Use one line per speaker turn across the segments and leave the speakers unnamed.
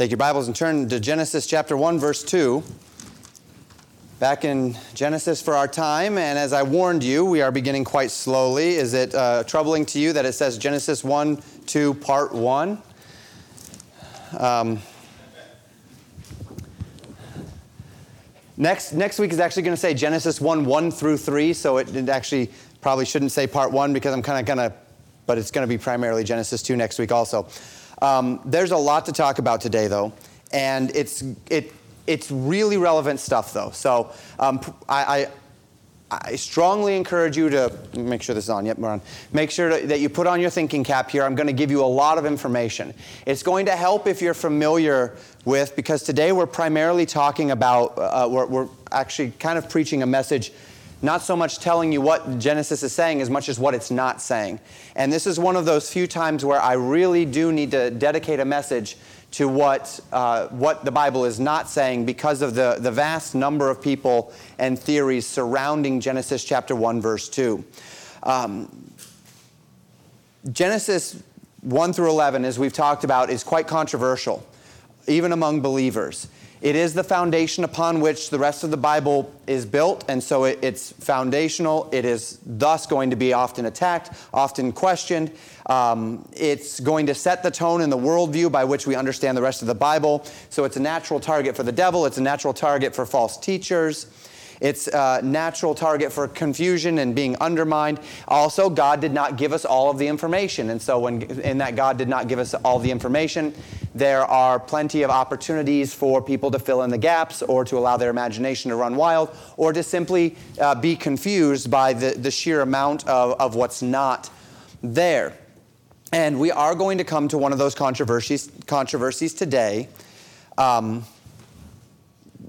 Take your Bibles and turn to Genesis chapter 1, verse 2. Back in Genesis for our time, and as I warned you, we are beginning quite slowly. Is it uh, troubling to you that it says Genesis 1, 2, part 1? Um, next, next week is actually going to say Genesis 1, 1 through 3, so it, it actually probably shouldn't say part 1 because I'm kind of going to, but it's going to be primarily Genesis 2 next week also. Um, there's a lot to talk about today, though, and it's it it's really relevant stuff, though. So um, I, I, I strongly encourage you to make sure this is on. Yep, we're on. Make sure to, that you put on your thinking cap here. I'm going to give you a lot of information. It's going to help if you're familiar with because today we're primarily talking about uh, we're, we're actually kind of preaching a message not so much telling you what Genesis is saying as much as what it's not saying. And this is one of those few times where I really do need to dedicate a message to what, uh, what the Bible is not saying because of the, the vast number of people and theories surrounding Genesis chapter 1, verse 2. Um, Genesis 1 through 11, as we've talked about, is quite controversial, even among believers. It is the foundation upon which the rest of the Bible is built, and so it, it's foundational. It is thus going to be often attacked, often questioned. Um, it's going to set the tone in the worldview by which we understand the rest of the Bible. So it's a natural target for the devil, it's a natural target for false teachers. It's a natural target for confusion and being undermined. Also, God did not give us all of the information. And so, when, in that God did not give us all the information, there are plenty of opportunities for people to fill in the gaps or to allow their imagination to run wild or to simply uh, be confused by the, the sheer amount of, of what's not there. And we are going to come to one of those controversies, controversies today. Um,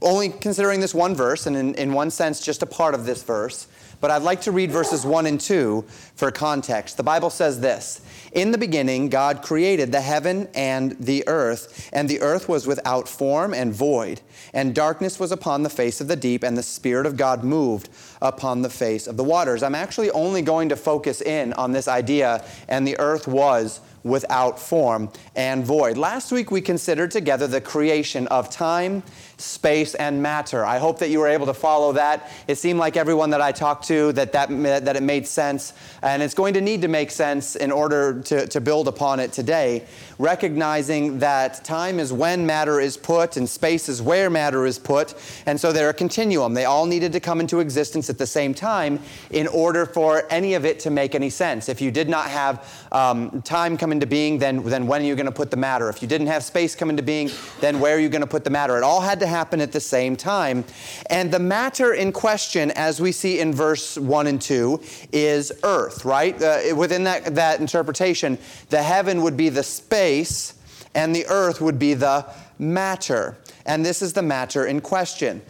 only considering this one verse, and in, in one sense, just a part of this verse. But I'd like to read verses 1 and 2 for context. The Bible says this In the beginning, God created the heaven and the earth, and the earth was without form and void, and darkness was upon the face of the deep, and the Spirit of God moved upon the face of the waters. I'm actually only going to focus in on this idea, and the earth was without form and void. Last week we considered together the creation of time, space, and matter. I hope that you were able to follow that. It seemed like everyone that I talked to that, that, that it made sense, and it's going to need to make sense in order to, to build upon it today, recognizing that time is when matter is put and space is where matter is put, and so they're a continuum. They all needed to come into existence at the same time in order for any of it to make any sense. If you did not have um, time come into being, then, then when are you going to put the matter? If you didn't have space come into being, then where are you going to put the matter? It all had to happen at the same time. And the matter in question, as we see in verse 1 and 2, is earth, right? Uh, within that, that interpretation, the heaven would be the space and the earth would be the matter. And this is the matter in question.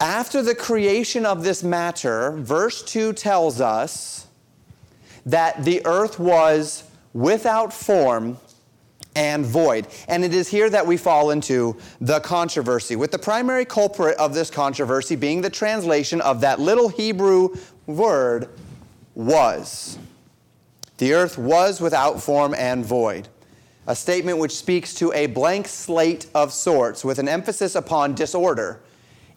After the creation of this matter, verse 2 tells us that the earth was without form and void. And it is here that we fall into the controversy, with the primary culprit of this controversy being the translation of that little Hebrew word was. The earth was without form and void. A statement which speaks to a blank slate of sorts with an emphasis upon disorder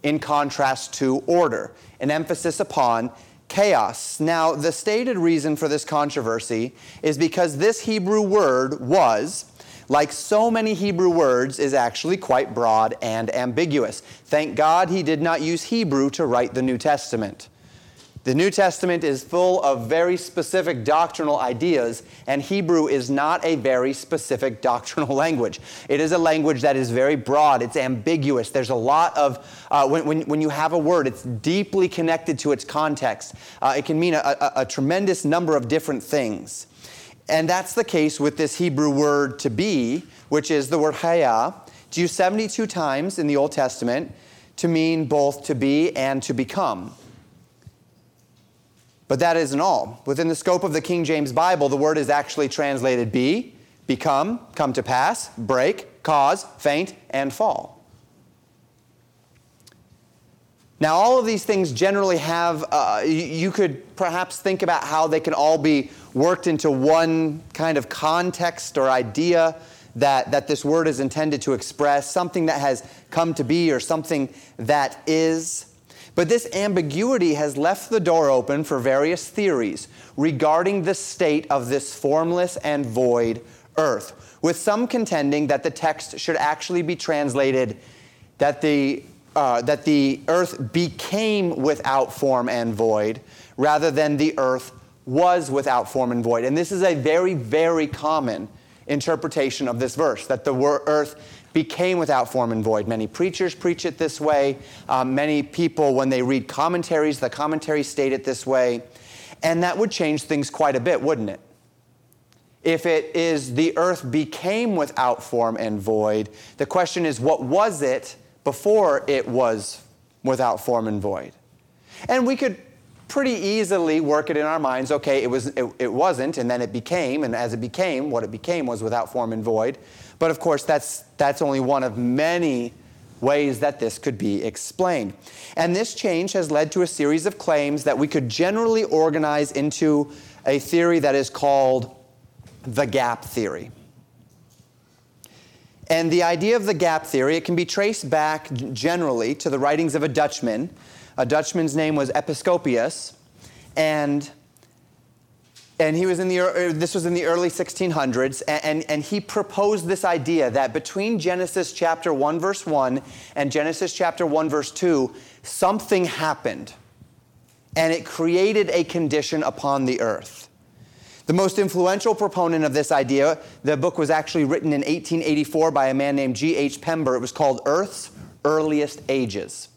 in contrast to order, an emphasis upon chaos. Now, the stated reason for this controversy is because this Hebrew word was, like so many Hebrew words, is actually quite broad and ambiguous. Thank God he did not use Hebrew to write the New Testament. The New Testament is full of very specific doctrinal ideas, and Hebrew is not a very specific doctrinal language. It is a language that is very broad, it's ambiguous. There's a lot of, uh, when, when, when, you have a word, it's deeply connected to its context. Uh, it can mean a, a, a tremendous number of different things. And that's the case with this Hebrew word to be, which is the word haya. It's used 72 times in the Old Testament to mean both to be and to become. But that isn't all. Within the scope of the King James Bible, the word is actually translated be, become, come to pass, break, cause, faint, and fall. Now, all of these things generally have, uh, you could perhaps think about how they can all be worked into one kind of context or idea that, that this word is intended to express, something that has come to be or something that is. But this ambiguity has left the door open for various theories regarding the state of this formless and void earth, with some contending that the text should actually be translated that the, uh, that the earth became without form and void, rather than the earth was without form and void. And this is a very, very common interpretation of this verse that the earth became without form and void. Many preachers preach it this way. Um, many people, when they read commentaries, the commentaries state it this way. And that would change things quite a bit, wouldn't it? If it is the earth became without form and void, the question is, what was it before it was without form and void? And we could pretty easily work it in our minds okay it was it, it, wasn't and then it became and as it became what it became was without form and void. But of course that's that's only one of many ways that this could be explained. And this change has led to a series of claims that we could generally organize into a theory that is called the gap theory. And the idea of the gap theory it can be traced back generally to the writings of a dutchman a Dutchman's name was Episcopius, and and he was in the uh, this was in the early 1600s and, and, and, he proposed this idea that between genesis chapter 1 verse 1 and genesis chapter 1 verse 2 something happened and it created a condition upon the earth. The most influential proponent of this idea the book was actually written in 1884 by a man named g.h pember. It was called earth's earliest ages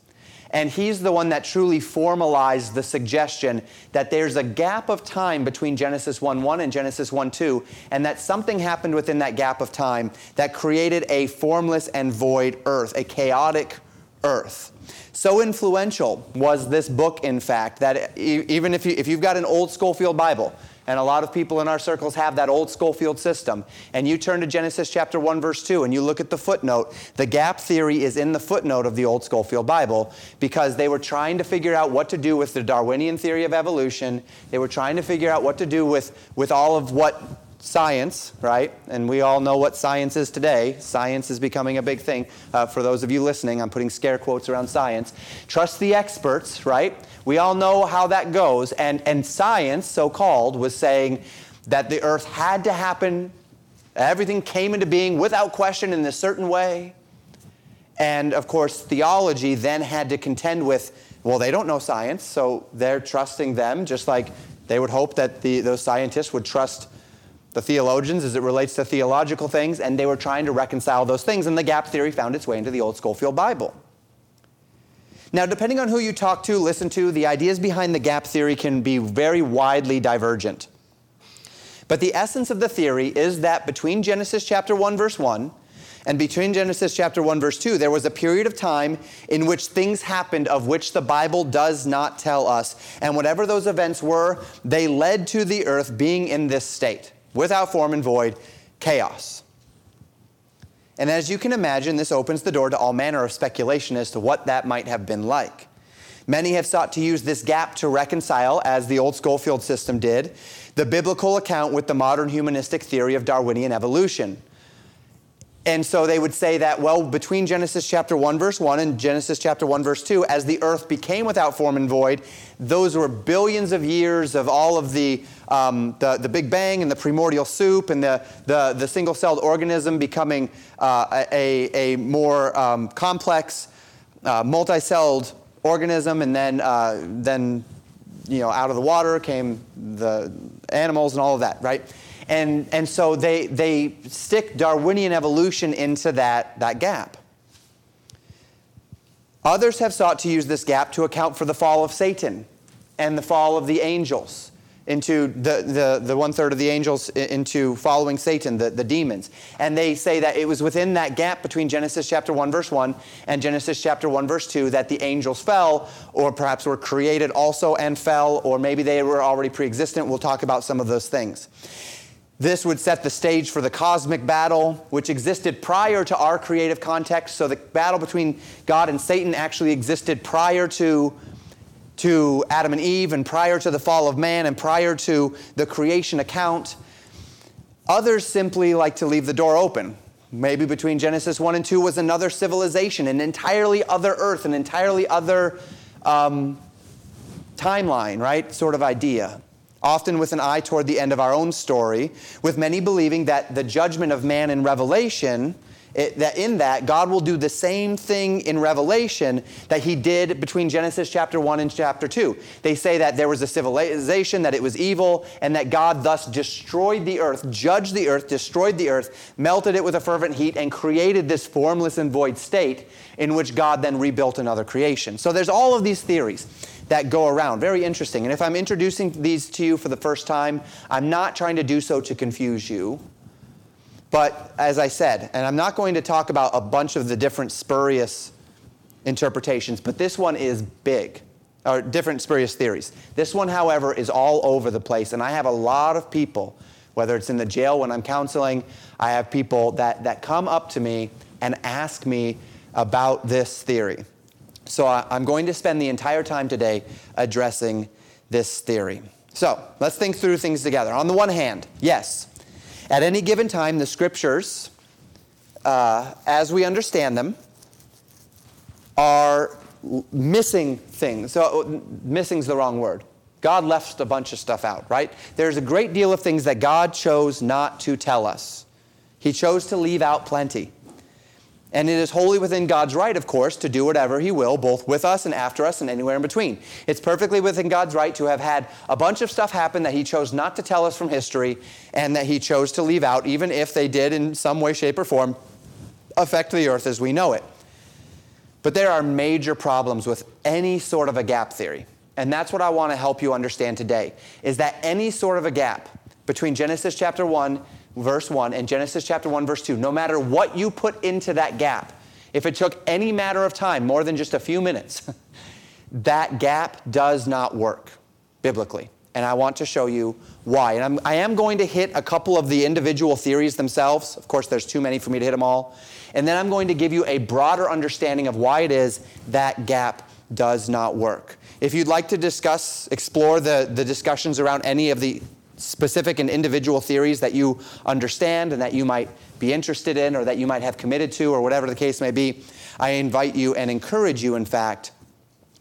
and he's the one that truly formalized the suggestion that there's a gap of time between Genesis 1 1 and Genesis 1 2, and that something happened within that gap of time that created a formless and void earth, a chaotic earth. So influential was this book, in fact, that even if, you, if you've got an old Scofield Bible, and a lot of people in our circles have that old Scofield system. And you turn to Genesis chapter 1, verse 2, and you look at the footnote. The gap theory is in the footnote of the old Scofield Bible because they were trying to figure out what to do with the Darwinian theory of evolution. They were trying to figure out what to do with, with all of what science, right? And we all know what science is today. Science is becoming a big thing. Uh, for those of you listening, I'm putting scare quotes around science. Trust the experts, right? We all know how that goes. And, and science, so called, was saying that the earth had to happen, everything came into being without question in a certain way. And of course, theology then had to contend with well, they don't know science, so they're trusting them, just like they would hope that the, those scientists would trust the theologians as it relates to theological things, and they were trying to reconcile those things, and the gap theory found its way into the old Scofield Bible. Now, depending on who you talk to, listen to, the ideas behind the gap theory can be very widely divergent. But the essence of the theory is that between Genesis chapter 1, verse 1, and between Genesis chapter 1, verse 2, there was a period of time in which things happened of which the Bible does not tell us. And whatever those events were, they led to the earth being in this state without form and void, chaos. And as you can imagine, this opens the door to all manner of speculation as to what that might have been like. Many have sought to use this gap to reconcile, as the old Scofield system did, the biblical account with the modern humanistic theory of Darwinian evolution. And so they would say that, well, between Genesis chapter 1, verse 1 and Genesis chapter 1, verse 2, as the earth became without form and void, those were billions of years of all of the, um, the, the, Big Bang and the primordial soup and the, the, the single celled organism becoming uh, a, a more um, complex, uh, multi celled organism. And then, uh, then, you know, out of the water came the animals and all of that, right? And, and so they, they stick Darwinian evolution into that, that gap. Others have sought to use this gap to account for the fall of Satan and the fall of the angels into the, the, the one third of the angels into following Satan, the, the demons. And they say that it was within that gap between Genesis chapter 1, verse 1 and Genesis chapter 1, verse 2 that the angels fell, or perhaps were created also and fell, or maybe they were already pre existent. We'll talk about some of those things. This would set the stage for the cosmic battle, which existed prior to our creative context. So the battle between God and Satan actually existed prior to, to Adam and Eve, and prior to the fall of man, and prior to the creation account. Others simply like to leave the door open. Maybe between Genesis 1 and 2 was another civilization, an entirely other earth, an entirely other um, timeline, right? Sort of idea. Often with an eye toward the end of our own story, with many believing that the judgment of man in Revelation it, that in that, God will do the same thing in Revelation that He did between Genesis chapter 1 and chapter 2. They say that there was a civilization, that it was evil, and that God thus destroyed the earth, judged the earth, destroyed the earth, melted it with a fervent heat, and created this formless and void state in which God then rebuilt another creation. So there's all of these theories that go around. Very interesting. And if I'm introducing these to you for the first time, I'm not trying to do so to confuse you. But as I said, and I'm not going to talk about a bunch of the different spurious interpretations, but this one is big, or different spurious theories. This one, however, is all over the place, and I have a lot of people, whether it's in the jail when I'm counseling, I have people that, that come up to me and ask me about this theory. So I, I'm going to spend the entire time today addressing this theory. So let's think through things together. On the one hand, yes, at any given time, the scriptures, uh, as we understand them, are missing things. So, missing is the wrong word. God left a bunch of stuff out, right? There's a great deal of things that God chose not to tell us. He chose to leave out plenty. And it is wholly within God's right, of course, to do whatever He will, both with us and after us and anywhere in between. It's perfectly within God's right to have had a bunch of stuff happen that He chose not to tell us from history and that He chose to leave out, even if they did in some way, shape, or form affect the earth as we know it. But there are major problems with any sort of a gap theory. And that's what I want to help you understand today is that any sort of a gap between Genesis chapter 1 verse 1 and Genesis chapter 1, verse 2, no matter what you put into that gap, if it took any matter of time, more than just a few minutes, that gap does not work biblically. And I want to show you why. And I'm, I am going to hit a couple of the individual theories themselves. Of course, there's too many for me to hit them all. And then I'm going to give you a broader understanding of why it is that gap does not work. If you'd like to discuss, explore the, the discussions around any of the specific and individual theories that you understand and that you might be interested in or that you might have committed to or whatever the case may be, I invite you and encourage you, in fact,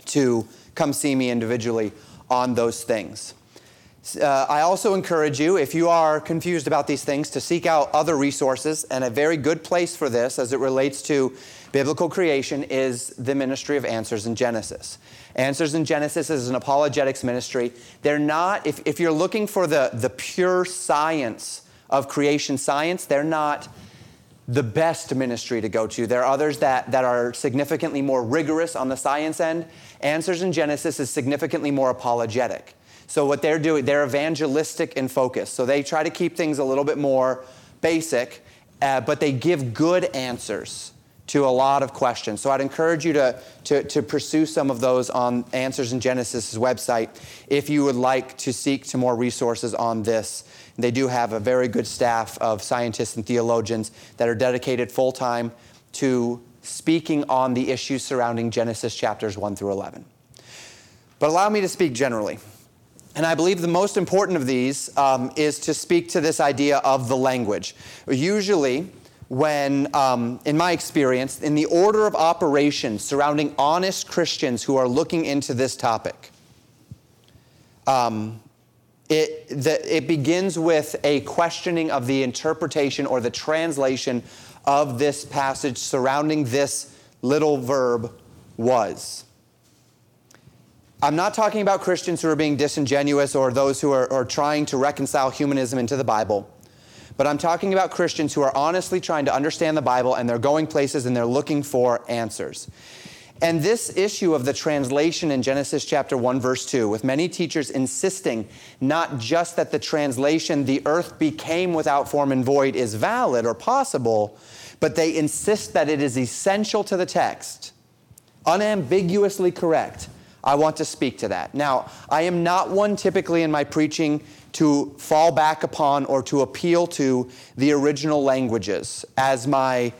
to come see me individually on those things. Uh, I also encourage you, if you are confused about these things, to seek out other resources. And a very good place for this, as it relates to biblical creation, is the ministry of Answers in Genesis. Answers in Genesis is an apologetics ministry. They're not, if, if you're looking for the, the pure science of creation science, they're not the best ministry to go to. There are others that, that are significantly more rigorous on the science end. Answers in Genesis is significantly more apologetic. So, what they're doing, they're evangelistic in focus. So, they try to keep things a little bit more basic, uh, but they give good answers to a lot of questions. So I'd encourage you to, to, to, pursue some of those on Answers in Genesis' website if you would like to seek to more resources on this. They do have a very good staff of scientists and theologians that are dedicated full time to speaking on the issues surrounding Genesis chapters 1 through 11. But allow me to speak generally. And I believe the most important of these um, is to speak to this idea of the language. Usually, when, um, in my experience, in the order of operations surrounding honest Christians who are looking into this topic. Um, it, the, it begins with a questioning of the interpretation or the translation of this passage surrounding this little verb was. I'm not talking about Christians who are being disingenuous or those who are, are trying to reconcile humanism into the Bible but I'm talking about Christians who are honestly trying to understand the Bible and they're going places and they're looking for answers. And this issue of the translation in Genesis chapter 1, verse 2, with many teachers insisting not just that the translation, the earth became without form and void, is valid or possible, but they insist that it is essential to the text, unambiguously correct. I want to speak to that. Now, I am not one typically in my preaching to fall back upon or to appeal to the original languages as, my,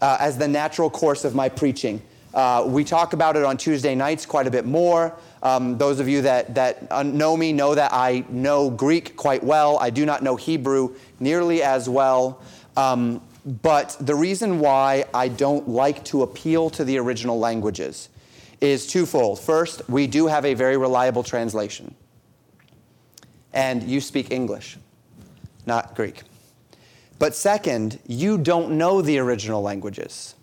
uh, as the natural course of my preaching. Uh, we talk about it on Tuesday nights quite a bit more. Um, those of you that, that know me know that I know Greek quite well. I do not know Hebrew nearly as well. Um, But the reason why I don't like to appeal to the original languages is twofold. First, we do have a very reliable translation. And you speak English, not Greek. But second, you don't know the original languages.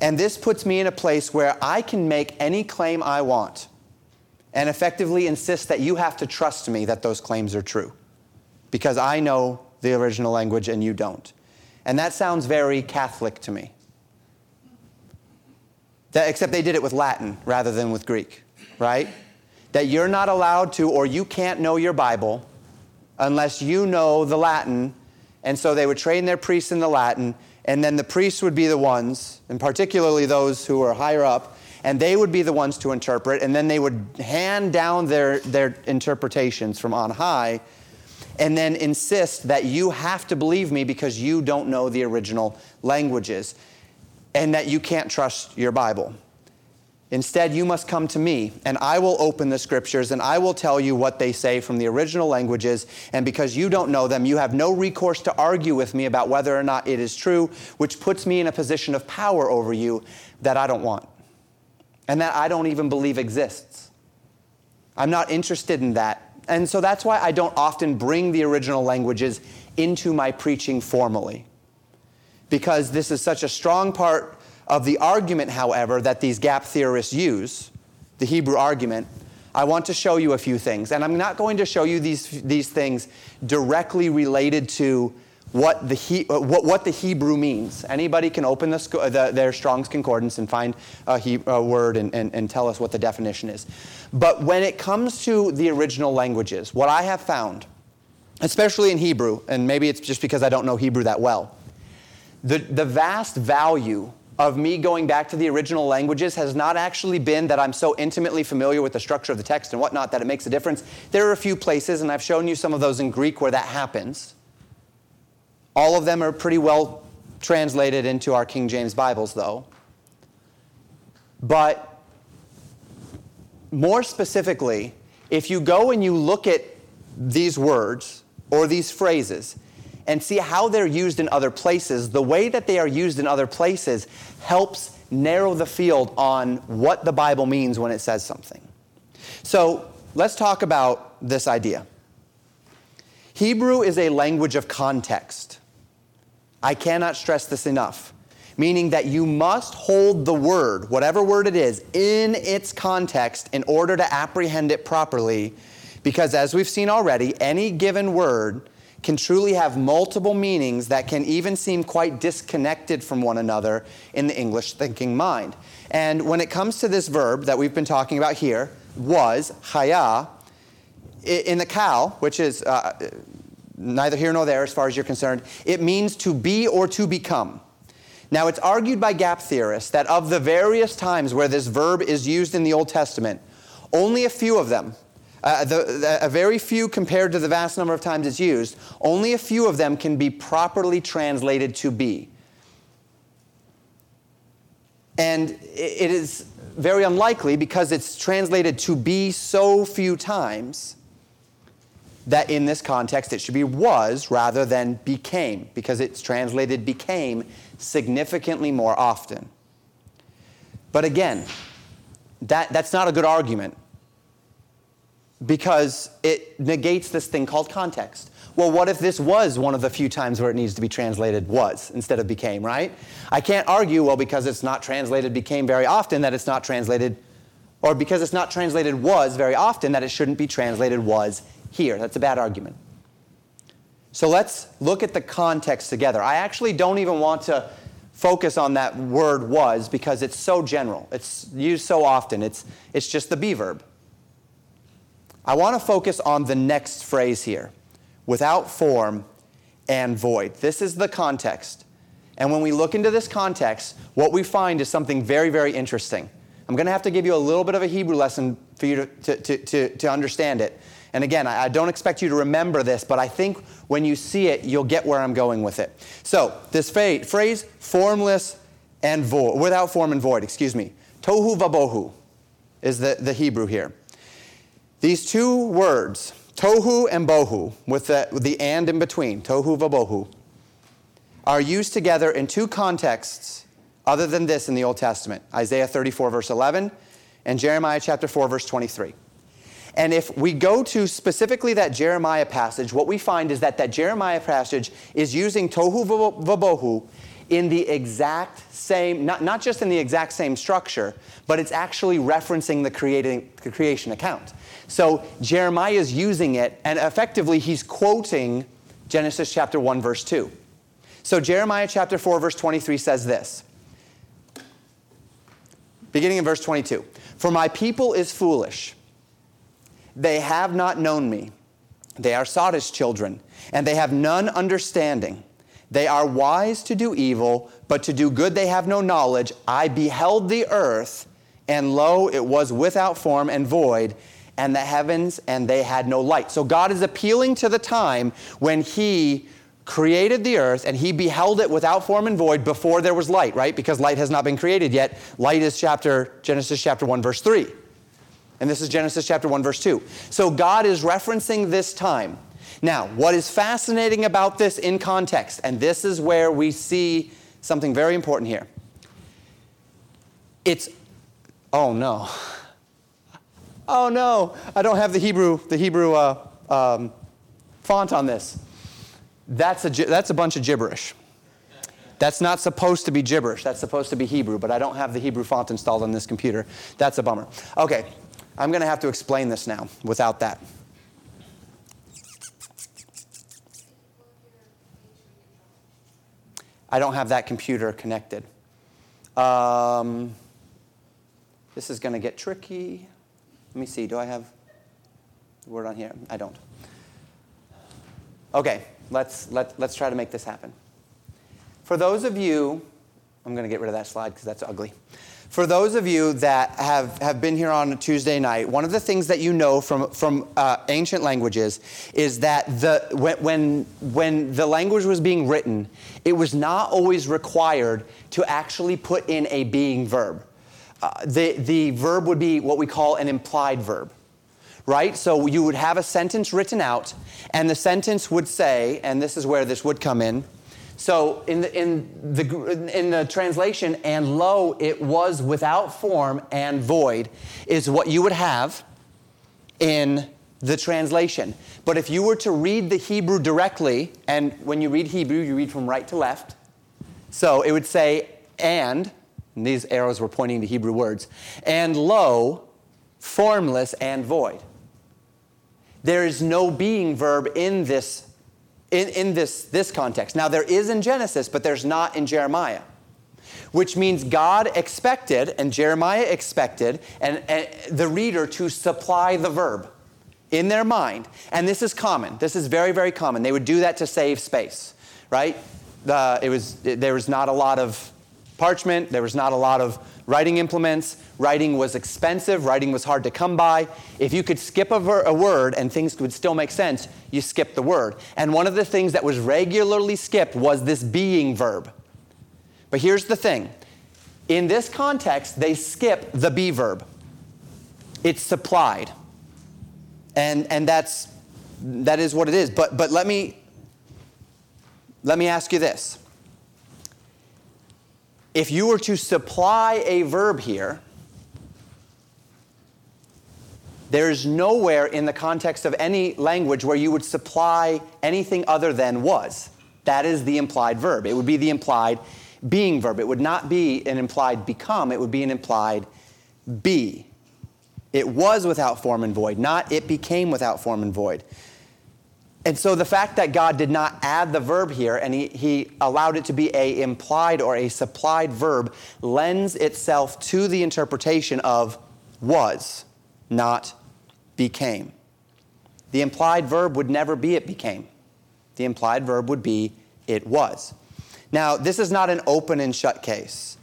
And this puts me in a place where I can make any claim I want and effectively insist that you have to trust me that those claims are true because I know the original language and you don't. And that sounds very Catholic to me. That, except they did it with Latin rather than with Greek, right? That you're not allowed to, or you can't know your Bible unless you know the Latin. And so they would train their priests in the Latin, and then the priests would be the ones, and particularly those who are higher up, and they would be the ones to interpret, and then they would hand down their, their interpretations from on high, and then insist that you have to believe me because you don't know the original languages and that you can't trust your Bible. Instead, you must come to me, and I will open the scriptures and I will tell you what they say from the original languages. And because you don't know them, you have no recourse to argue with me about whether or not it is true, which puts me in a position of power over you that I don't want and that I don't even believe exists. I'm not interested in that. And so that's why I don't often bring the original languages into my preaching formally because this is such a strong part of the argument, however, that these gap theorists use, the Hebrew argument. I want to show you a few things. And I'm not going to show you these, these things directly related to what the, he, what, what the Hebrew means. Anybody can open the, the, their Strong's Concordance and find a, he, a word and, and, and tell us what the definition is. But when it comes to the original languages, what I have found, especially in Hebrew, and maybe it's just because I don't know Hebrew that well, the, the vast value of me going back to the original languages has not actually been that I'm so intimately familiar with the structure of the text and whatnot that it makes a difference. There are a few places, and I've shown you some of those in Greek where that happens. All of them are pretty well translated into our King James Bibles, though. But more specifically, if you go and you look at these words or these phrases, and see how they're used in other places, the way that they are used in other places helps narrow the field on what the Bible means when it says something. So let's talk about this idea. Hebrew is a language of context. I cannot stress this enough. Meaning that you must hold the word, whatever word it is, in its context in order to apprehend it properly. Because as we've seen already, any given word can truly have multiple meanings that can even seem quite disconnected from one another in the English thinking mind. And when it comes to this verb that we've been talking about here, was, haya, in the Qal, which is uh, neither here nor there as far as you're concerned, it means to be or to become. Now, it's argued by gap theorists that of the various times where this verb is used in the Old Testament, only a few of them, uh, the, the, a very few compared to the vast number of times it's used, only a few of them can be properly translated to be. And it is very unlikely because it's translated to be so few times that in this context it should be was rather than became because it's translated became significantly more often. But again, that, that's not a good argument because it negates this thing called context. Well, what if this was one of the few times where it needs to be translated was instead of became, right? I can't argue, well, because it's not translated became very often, that it's not translated, or because it's not translated was very often, that it shouldn't be translated was here. That's a bad argument. So let's look at the context together. I actually don't even want to focus on that word was because it's so general. It's used so often. It's, it's just the be verb. I want to focus on the next phrase here without form and void. This is the context. And when we look into this context, what we find is something very, very interesting. I'm going to have to give you a little bit of a Hebrew lesson for you to, to, to, to understand it. And again, I don't expect you to remember this, but I think when you see it, you'll get where I'm going with it. So, this phrase, formless and void, without form and void, excuse me. Tohu vabohu is the, the Hebrew here. These two words, tohu and bohu, with the, with the and in between, tohu vabohu, are used together in two contexts other than this in the Old Testament Isaiah 34, verse 11, and Jeremiah chapter 4, verse 23. And if we go to specifically that Jeremiah passage, what we find is that that Jeremiah passage is using tohu vabohu in the exact same, not, not just in the exact same structure, but it's actually referencing the, creating, the creation account. So Jeremiah is using it, and effectively he's quoting Genesis chapter 1, verse 2. So Jeremiah chapter 4, verse 23 says this. Beginning in verse 22 For my people is foolish. They have not known me. They are sottish children, and they have none understanding. They are wise to do evil, but to do good they have no knowledge. I beheld the earth, and lo, it was without form and void, and the heavens, and they had no light. So God is appealing to the time when He created the earth and he beheld it without form and void before there was light, right? Because light has not been created yet. Light is chapter Genesis chapter 1 verse 3. And this is Genesis chapter 1 verse 2. So God is referencing this time. Now, what is fascinating about this in context, and this is where we see something very important here. It's, oh no. Oh no, I don't have the Hebrew, the Hebrew uh, um, font on this. That's a, that's a bunch of gibberish. That's not supposed to be gibberish. That's supposed to be Hebrew, but I don't have the Hebrew font installed on this computer. That's a bummer. Okay, I'm going to have to explain this now without that. I don't have that computer connected. Um, this is going to get tricky. Let me see. Do I have the word on here? I don't. Okay, let's, let, let's try to make this happen. For those of you, I'm going to get rid of that slide because that's ugly. For those of you that have, have been here on a Tuesday night, one of the things that you know from, from uh, ancient languages is that the, when, when, when the language was being written, it was not always required to actually put in a being verb. Uh, the, the verb would be what we call an implied verb, right? So you would have a sentence written out, and the sentence would say, and this is where this would come in, so in the, in the, in the translation, and lo, it was without form and void, is what you would have in the translation. But if you were to read the Hebrew directly, and when you read Hebrew, you read from right to left. So it would say, and, and these arrows were pointing to Hebrew words, and lo, formless and void. There is no being verb in this in, in this, this context. Now, there is in Genesis, but there's not in Jeremiah, which means God expected, and Jeremiah expected, and, and the reader to supply the verb in their mind. And this is common. This is very, very common. They would do that to save space, right? Uh, it was, there was not a lot of parchment, there was not a lot of writing implements. Writing was expensive, writing was hard to come by. If you could skip a, ver- a, word and things would still make sense, you skip the word. And one of the things that was regularly skipped was this being verb. But here's the thing in this context, they skip the be verb, it's supplied. And, and that's, that is what it is. But, but let, me, let me ask you this if you were to supply a verb here, there's nowhere in the context of any language where you would supply anything other than was. That is the implied verb. It would be the implied being verb. It would not be an implied become, it would be an implied be. It was without form and void, not it became without form and void. And so the fact that God did not add the verb here and he, he allowed it to be a implied or a supplied verb lends itself to the interpretation of was, not became. The implied verb would never be it became. The implied verb would be it was. Now, this is not an open and shut case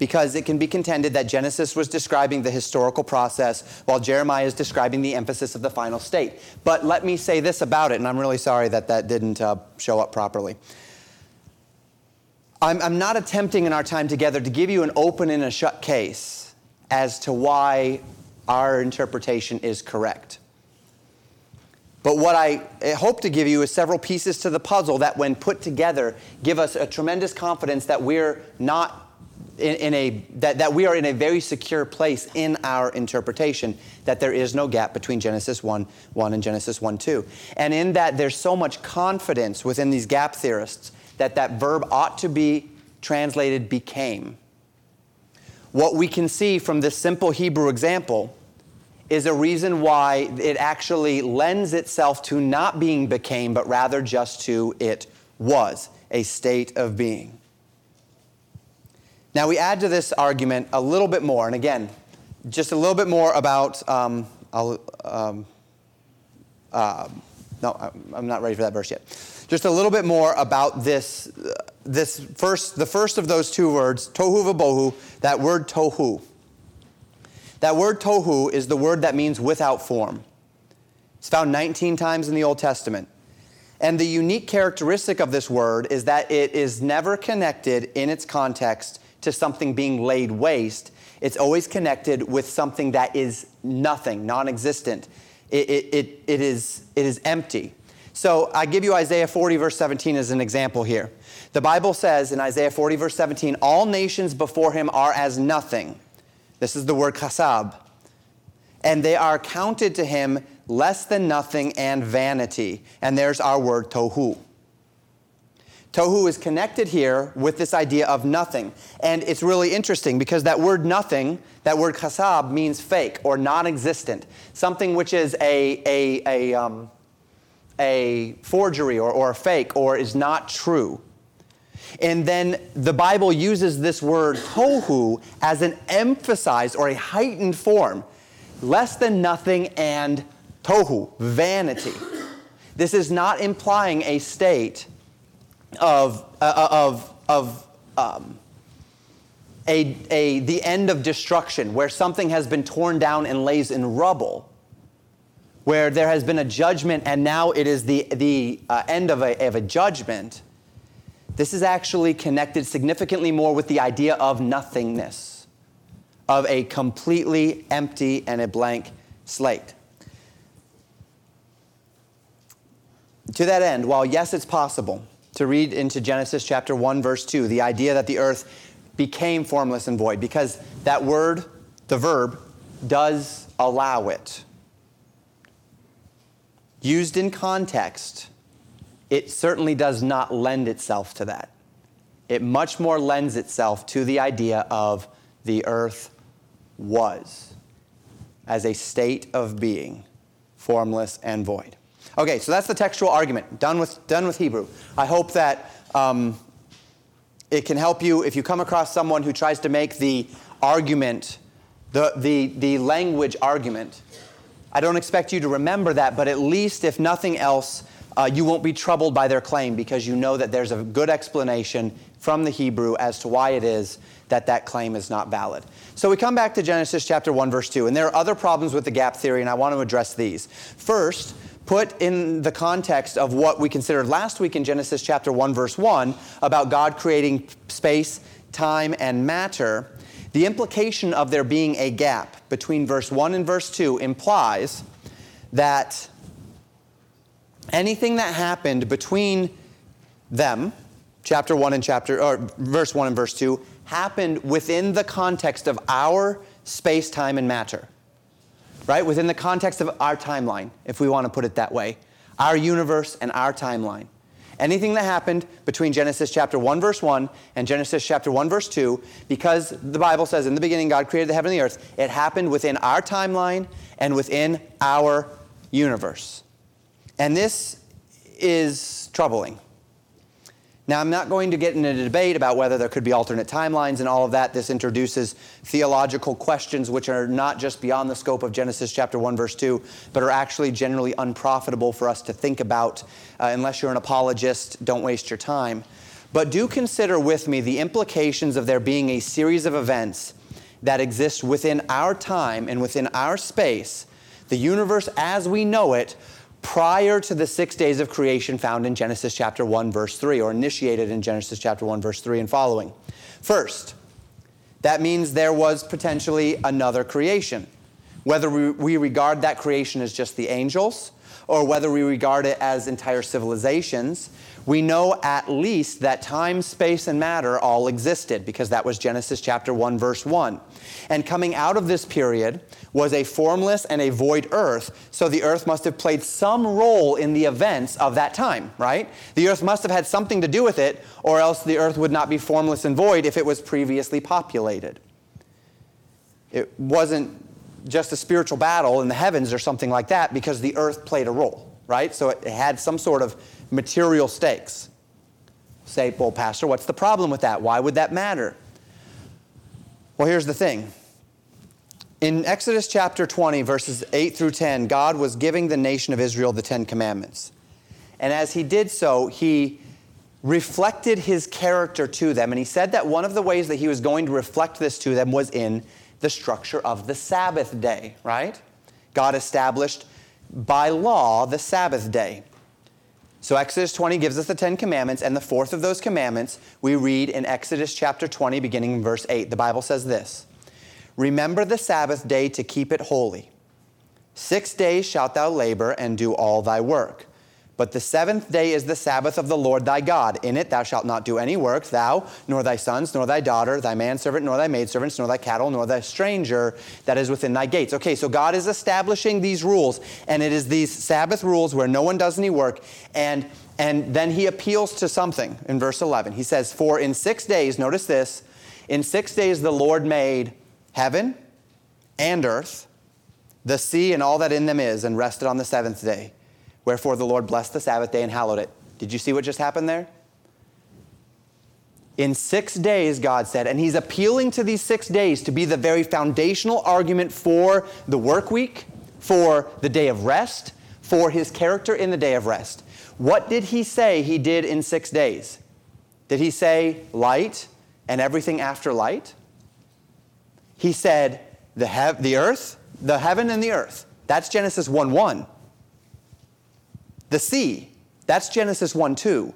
because it can be contended that Genesis was describing the historical process while Jeremiah is describing the emphasis of the final state. But let me say this about it, and I'm really sorry that that didn't uh, show up properly. I'm, I'm not attempting in our time together to give you an open and a shut case as to why our interpretation is correct. But what I hope to give you is several pieces to the puzzle that, when put together, give us a tremendous confidence that we're not in, in, a that, that we are in a very secure place in our interpretation that there is no gap between genesis 1 1 and genesis 1 2 and in that there's so much confidence within these gap theorists that that verb ought to be translated became what we can see from this simple hebrew example is a reason why it actually lends itself to not being became, but rather just to it was, a state of being. Now, we add to this argument a little bit more, and again, just a little bit more about. Um, um, uh, no, I'm not ready for that verse yet. Just a little bit more about this, uh, this first, the first of those two words, tohu vabohu, that word tohu. That word tohu is the word that means without form. It's found 19 times in the Old Testament. And the unique characteristic of this word is that it is never connected in its context to something being laid waste. It's always connected with something that is nothing, non existent. It, it, it, it, is, it is empty. So I give you Isaiah 40, verse 17, as an example here. The Bible says in Isaiah 40, verse 17, all nations before him are as nothing this is the word kasab. And they are counted to him less than nothing and vanity. And there's our word tohu. Tohu is connected here with this idea of nothing. And it's really interesting because that word nothing, that word kasab, means fake or non existent, something which is a, a, a, um, a forgery or, or a fake or is not true. And then the Bible uses this word tohu as an emphasized or a heightened form, less than nothing and tohu, vanity. This is not implying a state of, uh, uh, of, of um, a, a, the end of destruction, where something has been torn down and lays in rubble, where there has been a judgment and now it is the, the uh, end of a, of a judgment. This is actually connected significantly more with the idea of nothingness, of a completely empty and a blank slate. To that end, while yes, it's possible to read into Genesis chapter 1, verse 2, the idea that the earth became formless and void, because that word, the verb, does allow it. Used in context, it certainly does not lend itself to that. It much more lends itself to the idea of the earth was as a state of being, formless and void. Okay, so that's the textual argument. Done with, done with Hebrew. I hope that um, it can help you if you come across someone who tries to make the argument, the, the, the language argument. I don't expect you to remember that, but at least, if nothing else, uh, you won't be troubled by their claim because you know that there's a good explanation from the Hebrew as to why it is that that claim is not valid. So we come back to Genesis chapter 1, verse 2, and there are other problems with the gap theory, and I want to address these. First, put in the context of what we considered last week in Genesis chapter 1, verse 1, about God creating space, time, and matter, the implication of there being a gap between verse 1 and verse 2 implies that anything that happened between them, chapter 1 and chapter, or verse 1 and verse 2, happened within the context of our space, time, and matter. Right? Within the context of our timeline, if we want to put it that way. Our universe and our timeline. Anything that happened between Genesis chapter 1, verse 1 and Genesis chapter 1, verse 2, because the Bible says in the beginning God created the heaven and the earth, it happened within our timeline and within our universe. And this is troubling. Now, I'm not going to get into a debate about whether there could be alternate timelines and all of that. This introduces theological questions which are not just beyond the scope of Genesis chapter 1, verse 2, but are actually generally unprofitable for us to think about. Uh, unless you're an apologist, don't waste your time. But do consider with me the implications of there being a series of events that exist within our time and within our space, the universe as we know it, prior to the six days of creation found in Genesis chapter 1, verse 3, or initiated in Genesis chapter 1, verse 3 and following. First, that means there was potentially another creation. whether we, we regard that creation as just the angels or whether we regard it as entire civilizations, we know at least that time, space, and matter all existed because that was Genesis chapter 1, verse 1. And coming out of this period was a formless and a void earth, so the earth must have played some role in the events of that time, right? The earth must have had something to do with it, or else the earth would not be formless and void if it was previously populated. It wasn't just a spiritual battle in the heavens or something like that because the earth played a role, right? So it had some sort of material stakes. Say, well, Pastor, what's the problem with that? Why would that matter? Well, here's the thing. In Exodus chapter 20, verses 8 through 10, God was giving the nation of Israel the Ten Commandments. And as he did so, he reflected his character to them. And he said that one of the ways that he was going to reflect this to them was in the structure of the Sabbath day, right? God established by law the Sabbath day. So Exodus 20 gives us the 10 commandments, and the fourth of those commandments we read in Exodus chapter 20, beginning in verse 8. The Bible says this Remember the Sabbath day to keep it holy. Six days shalt thou labor and do all thy work. But the seventh day is the Sabbath of the Lord thy God. In it thou shalt not do any work, thou, nor thy sons, nor thy daughter, thy manservant, nor thy maidservants, nor thy cattle, nor thy stranger that is within thy gates. Okay, so God is establishing these rules, and it is these Sabbath rules where no one does any work, and and then he appeals to something in verse 11. He says, For in six days, notice this, in six days the Lord made heaven and earth, the sea and all that in them is, and rested on the seventh day. Wherefore the Lord blessed the Sabbath day and hallowed it. Did you see what just happened there? In six days, God said, and He's appealing to these six days to be the very foundational argument for the work week, for the day of rest, for His character in the day of rest. What did He say He did in six days? Did He say light and everything after light? He said the, hev- the earth, the heaven and the earth. That's Genesis 1 1. The sea, that's Genesis 1 2.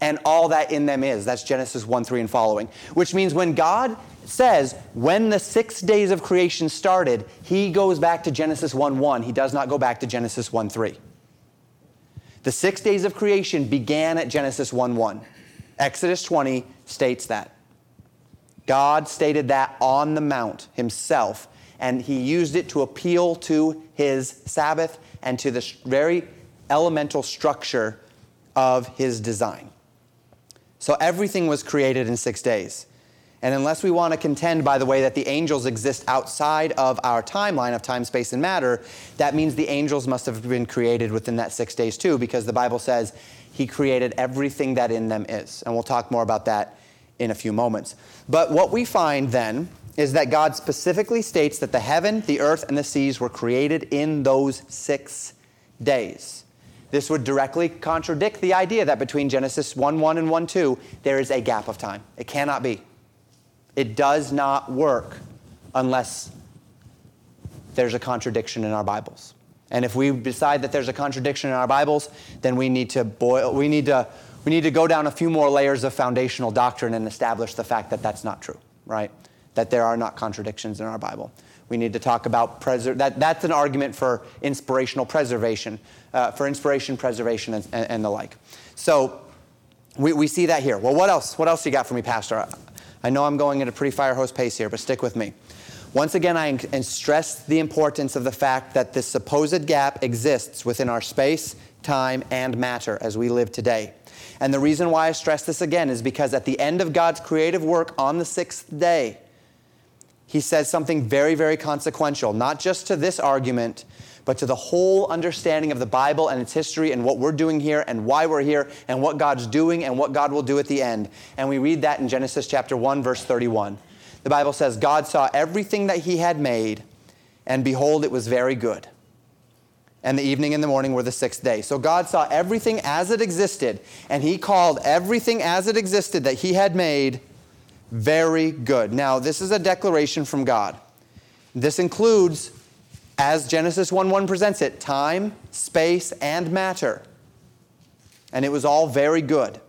And all that in them is, that's Genesis 1 3 and following. Which means when God says, when the six days of creation started, he goes back to Genesis 1 1. He does not go back to Genesis 1 3. The six days of creation began at Genesis 1 1. Exodus 20 states that. God stated that on the mount himself, and he used it to appeal to his Sabbath and to the very elemental structure of his design. So everything was created in six days. And unless we want to contend, by the way, that the angels exist outside of our timeline of time, space, and matter, that means the angels must have been created within that six days too, because the Bible says he created everything that in them is. And we'll talk more about that in a few moments. But what we find then is that God specifically states that the heaven, the earth, and the seas were created in those six days. This would directly contradict the idea that between Genesis 1 1 and 1 2, there is a gap of time. It cannot be. It does not work unless there's a contradiction in our Bibles. And if we decide that there's a contradiction in our Bibles, then we need to boil, we need to, we need to go down a few more layers of foundational doctrine and establish the fact that that's not true, right? That there are not contradictions in our Bible. We need to talk about preser- that. That's an argument for inspirational preservation, uh, for inspiration, preservation, and, and, and the like. So we, we see that here. Well, what else? What else you got for me, Pastor? I know I'm going at a pretty fire hose pace here, but stick with me. Once again, I stress the importance of the fact that this supposed gap exists within our space, time, and matter as we live today. And the reason why I stress this again is because at the end of God's creative work on the sixth day, he says something very, very consequential, not just to this argument, but to the whole understanding of the Bible and its history and what we're doing here and why we're here and what God's doing and what God will do at the end. And we read that in Genesis chapter 1, verse 31. The Bible says, God saw everything that he had made, and behold, it was very good. And the evening and the morning were the sixth day. So God saw everything as it existed, and he called everything as it existed that he had made very good. Now, this is a declaration from God. This includes, as Genesis 1 1 presents it, time, space, and matter. And it was all very good.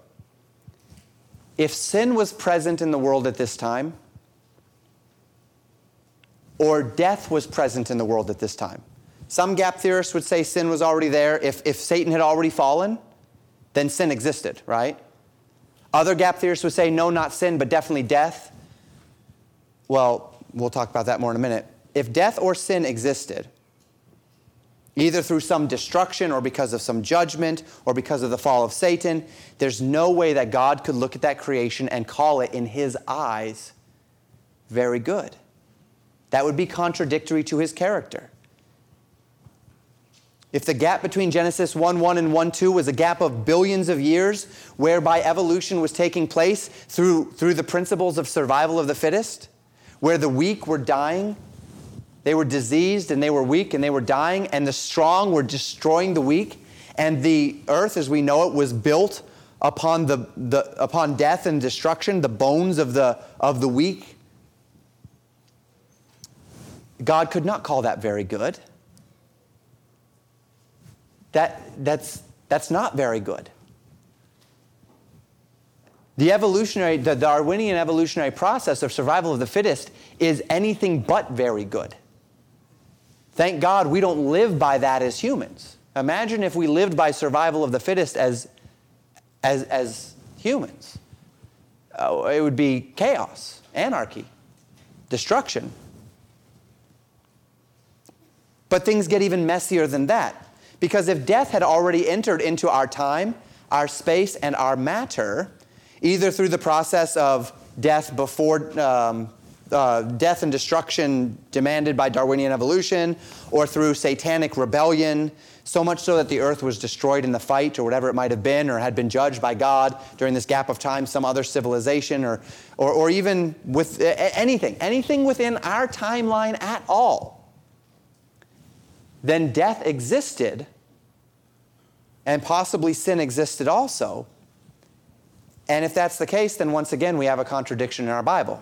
If sin was present in the world at this time, or death was present in the world at this time. Some gap theorists would say sin was already there. If, if Satan had already fallen, then sin existed, right? Other gap theorists would say, no, not sin, but definitely death. Well, we'll talk about that more in a minute. If death or sin existed, either through some destruction or because of some judgment or because of the fall of Satan, there's no way that God could look at that creation and call it in his eyes very good. That would be contradictory to his character. If the gap between Genesis 1 1 and 1 2 was a gap of billions of years, whereby evolution was taking place through, through the principles of survival of the fittest, where the weak were dying they were diseased and they were weak and they were dying, and the strong were destroying the weak. And the earth, as we know it, was built upon, the, the, upon death and destruction, the bones of the, of the weak. God could not call that very good. That, that's, that's not very good. The evolutionary, the Darwinian evolutionary process of survival of the fittest is anything but very good. Thank God we don't live by that as humans. Imagine if we lived by survival of the fittest as, as, as humans. Uh, it would be chaos, anarchy, destruction. But things get even messier than that. Because if death had already entered into our time, our space, and our matter, either through the process of death before um, uh, death and destruction demanded by Darwinian evolution or through satanic rebellion, so much so that the earth was destroyed in the fight or whatever it might have been, or had been judged by God during this gap of time, some other civilization, or, or, or even with anything, anything within our timeline at all, then death existed and possibly sin existed also. And if that's the case, then once again we have a contradiction in our Bible.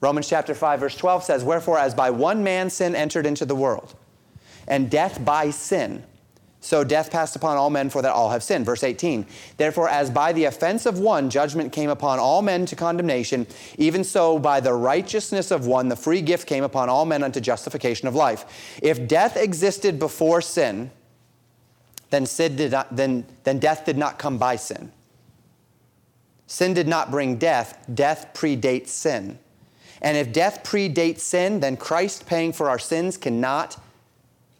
Romans chapter 5 verse 12 says, "Wherefore as by one man sin entered into the world, and death by sin, so death passed upon all men for that all have sinned." Verse 18, "Therefore as by the offense of one judgment came upon all men to condemnation, even so by the righteousness of one the free gift came upon all men unto justification of life." If death existed before sin, then sin did not, then, then death did not come by sin. Sin did not bring death, death predates sin. And if death predates sin, then Christ paying for our sins cannot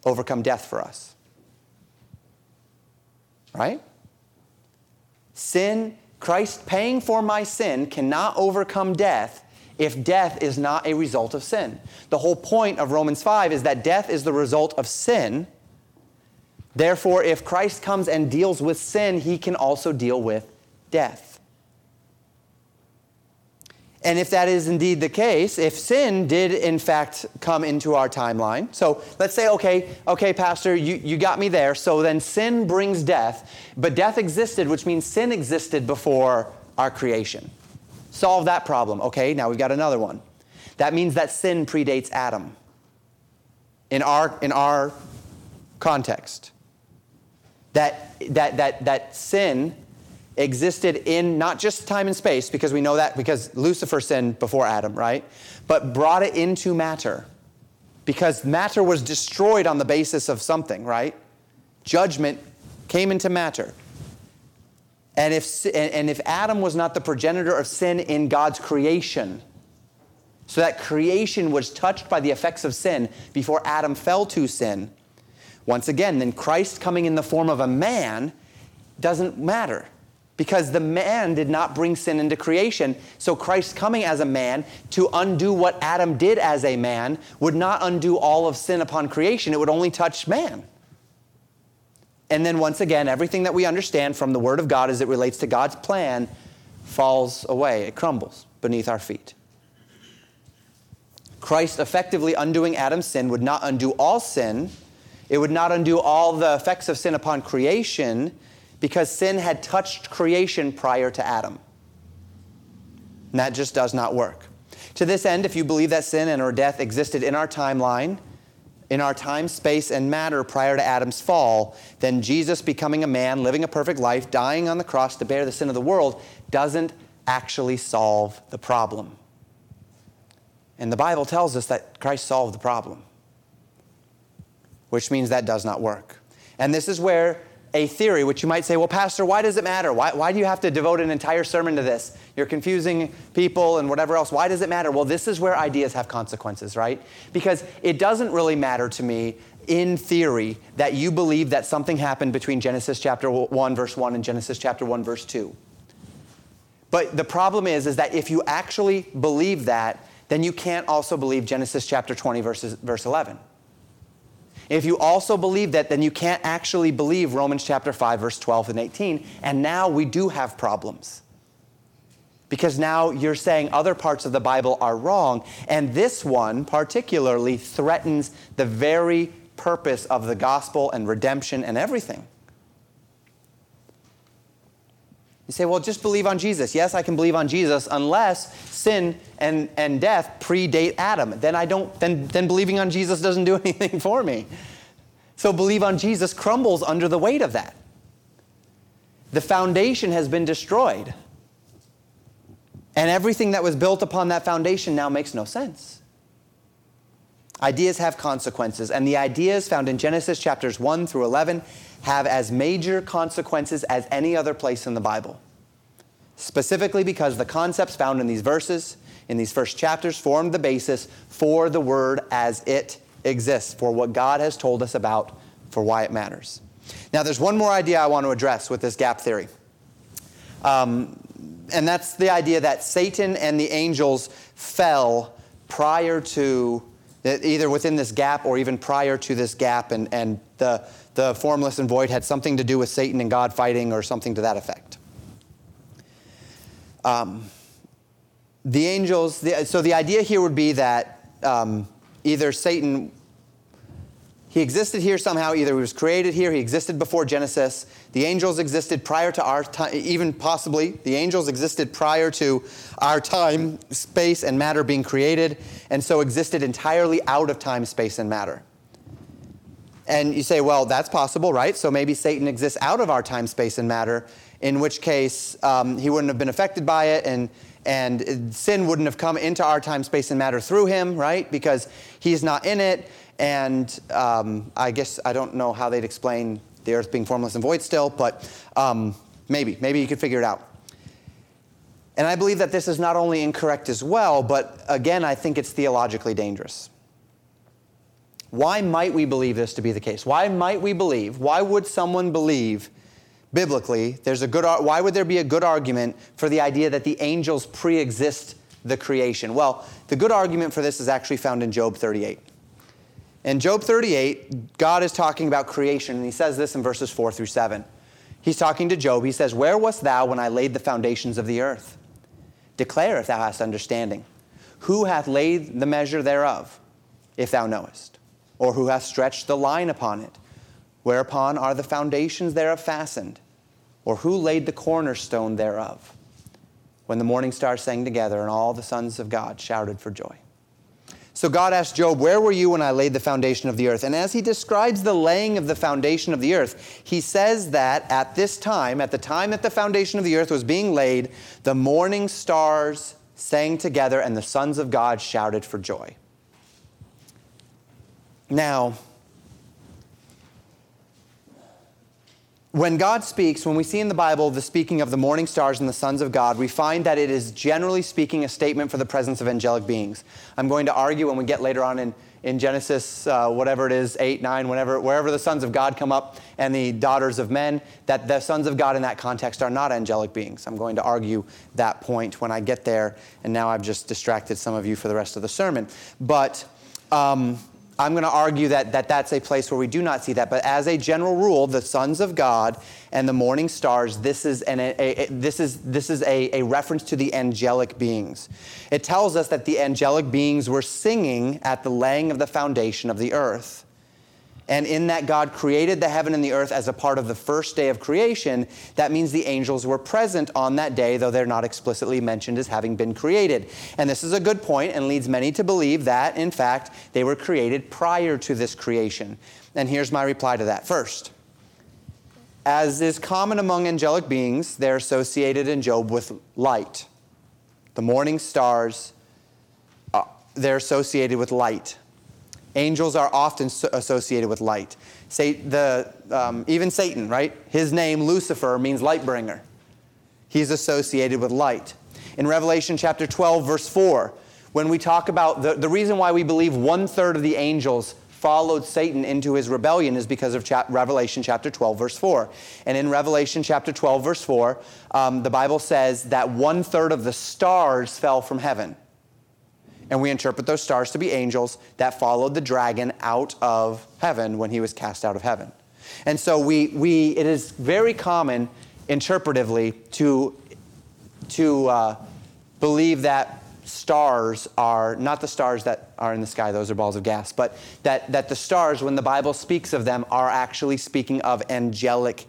overcome death for us. Right? Sin, Christ paying for my sin cannot overcome death if death is not a result of sin. The whole point of Romans 5 is that death is the result of sin. Therefore, if Christ comes and deals with sin, he can also deal with death. And if that is indeed the case, if sin did in fact come into our timeline, so let's say, okay, okay, Pastor, you, you got me there, so then sin brings death, but death existed, which means sin existed before our creation. Solve that problem. Okay, now we've got another one. That means that sin predates Adam in our, in our context. That, that, that, that sin existed in not just time and space, because we know that because Lucifer sinned before Adam, right? But brought it into matter. Because matter was destroyed on the basis of something, right? Judgment came into matter. And if, and if Adam was not the progenitor of sin in God's creation, so that creation was touched by the effects of sin before Adam fell to sin, once again, then Christ coming in the form of a man doesn't matter because the man did not bring sin into creation. So Christ coming as a man to undo what Adam did as a man would not undo all of sin upon creation, it would only touch man. And then once again, everything that we understand from the Word of God as it relates to God's plan falls away, it crumbles beneath our feet. Christ effectively undoing Adam's sin would not undo all sin. It would not undo all the effects of sin upon creation because sin had touched creation prior to Adam. And that just does not work. To this end, if you believe that sin and or death existed in our timeline, in our time, space, and matter prior to Adam's fall, then Jesus becoming a man, living a perfect life, dying on the cross to bear the sin of the world, doesn't actually solve the problem. And the Bible tells us that Christ solved the problem, which means that does not work. And this is where a theory, which you might say, well, Pastor, why does it matter? Why, why do you have to devote an entire sermon to this? You're confusing people and whatever else. Why does it matter? Well, this is where ideas have consequences, right? Because it doesn't really matter to me in theory that you believe that something happened between Genesis chapter 1, verse 1 and Genesis chapter 1, verse 2. But the problem is, is that if you actually believe that, then you can't also believe Genesis chapter 20, verses, verse 11. If you also believe that, then you can't actually believe Romans chapter 5, verse 12 and 18. And now we do have problems. Because now you're saying other parts of the Bible are wrong. And this one particularly threatens the very purpose of the gospel and redemption and everything. You say, well, just believe on Jesus. Yes, I can believe on Jesus unless sin and, and death predate Adam. Then I don't, then, then believing on Jesus doesn't do anything for me. So believe on Jesus crumbles under the weight of that. The foundation has been destroyed. And everything that was built upon that foundation now makes no sense. Ideas have consequences, and the ideas found in Genesis chapters 1 through 11 have as major consequences as any other place in the Bible. Specifically because the concepts found in these verses, in these first chapters, form the basis for the word as it exists, for what God has told us about, for why it matters. Now, there's one more idea I want to address with this gap theory. Um, and that's the idea that Satan and the angels fell prior to, either within this gap or even prior to this gap, and, and the the formless and void had something to do with Satan and God fighting or something to that effect. Um, the angels, the, so the idea here would be that um, either Satan, he existed here somehow, either he was created here, he existed before Genesis, the angels existed prior to our time, even possibly, the angels existed prior to our time, space, and matter being created, and so existed entirely out of time, space, and matter. And you say, well, that's possible, right? So maybe Satan exists out of our time, space, and matter, in which case um, he wouldn't have been affected by it, and, and sin wouldn't have come into our time, space, and matter through him, right? Because he's not in it. And um, I guess I don't know how they'd explain the earth being formless and void still, but um, maybe, maybe you could figure it out. And I believe that this is not only incorrect as well, but again, I think it's theologically dangerous. Why might we believe this to be the case? Why might we believe? Why would someone believe biblically there's a good why would there be a good argument for the idea that the angels pre-exist the creation? Well, the good argument for this is actually found in Job 38. In Job 38, God is talking about creation and he says this in verses 4 through 7. He's talking to Job. He says, "Where wast thou when I laid the foundations of the earth? Declare if thou hast understanding. Who hath laid the measure thereof, if thou knowest?" Or who hath stretched the line upon it? Whereupon are the foundations thereof fastened? Or who laid the cornerstone thereof? When the morning stars sang together and all the sons of God shouted for joy. So God asked Job, Where were you when I laid the foundation of the earth? And as he describes the laying of the foundation of the earth, he says that at this time, at the time that the foundation of the earth was being laid, the morning stars sang together and the sons of God shouted for joy. Now, when God speaks, when we see in the Bible the speaking of the morning stars and the sons of God, we find that it is generally speaking a statement for the presence of angelic beings. I'm going to argue when we get later on in, in Genesis, uh, whatever it is, 8, 9, whenever, wherever the sons of God come up and the daughters of men, that the sons of God in that context are not angelic beings. I'm going to argue that point when I get there, and now I've just distracted some of you for the rest of the sermon. But. Um, I'm going to argue that, that that's a place where we do not see that. But as a general rule, the sons of God and the morning stars, this is, an, a, a, this is, this is a, a reference to the angelic beings. It tells us that the angelic beings were singing at the laying of the foundation of the earth. And in that God created the heaven and the earth as a part of the first day of creation, that means the angels were present on that day, though they're not explicitly mentioned as having been created. And this is a good point and leads many to believe that, in fact, they were created prior to this creation. And here's my reply to that. First, as is common among angelic beings, they're associated in Job with light. The morning stars uh, they're associated with light. Angels are often so- associated with light. Say the, um, even Satan, right? His name, Lucifer, means light bringer. He's associated with light. In Revelation chapter 12, verse 4, when we talk about the, the reason why we believe one third of the angels followed Satan into his rebellion is because of Revelation chapter 12, verse 4. And in Revelation chapter 12, verse 4, um, the Bible says that one third of the stars fell from heaven. And we interpret those stars to be angels that followed the dragon out of heaven when he was cast out of heaven. And so we, we it is very common interpretively to, to uh, believe that stars are not the stars that are in the sky, those are balls of gas, but that, that the stars, when the Bible speaks of them, are actually speaking of angelic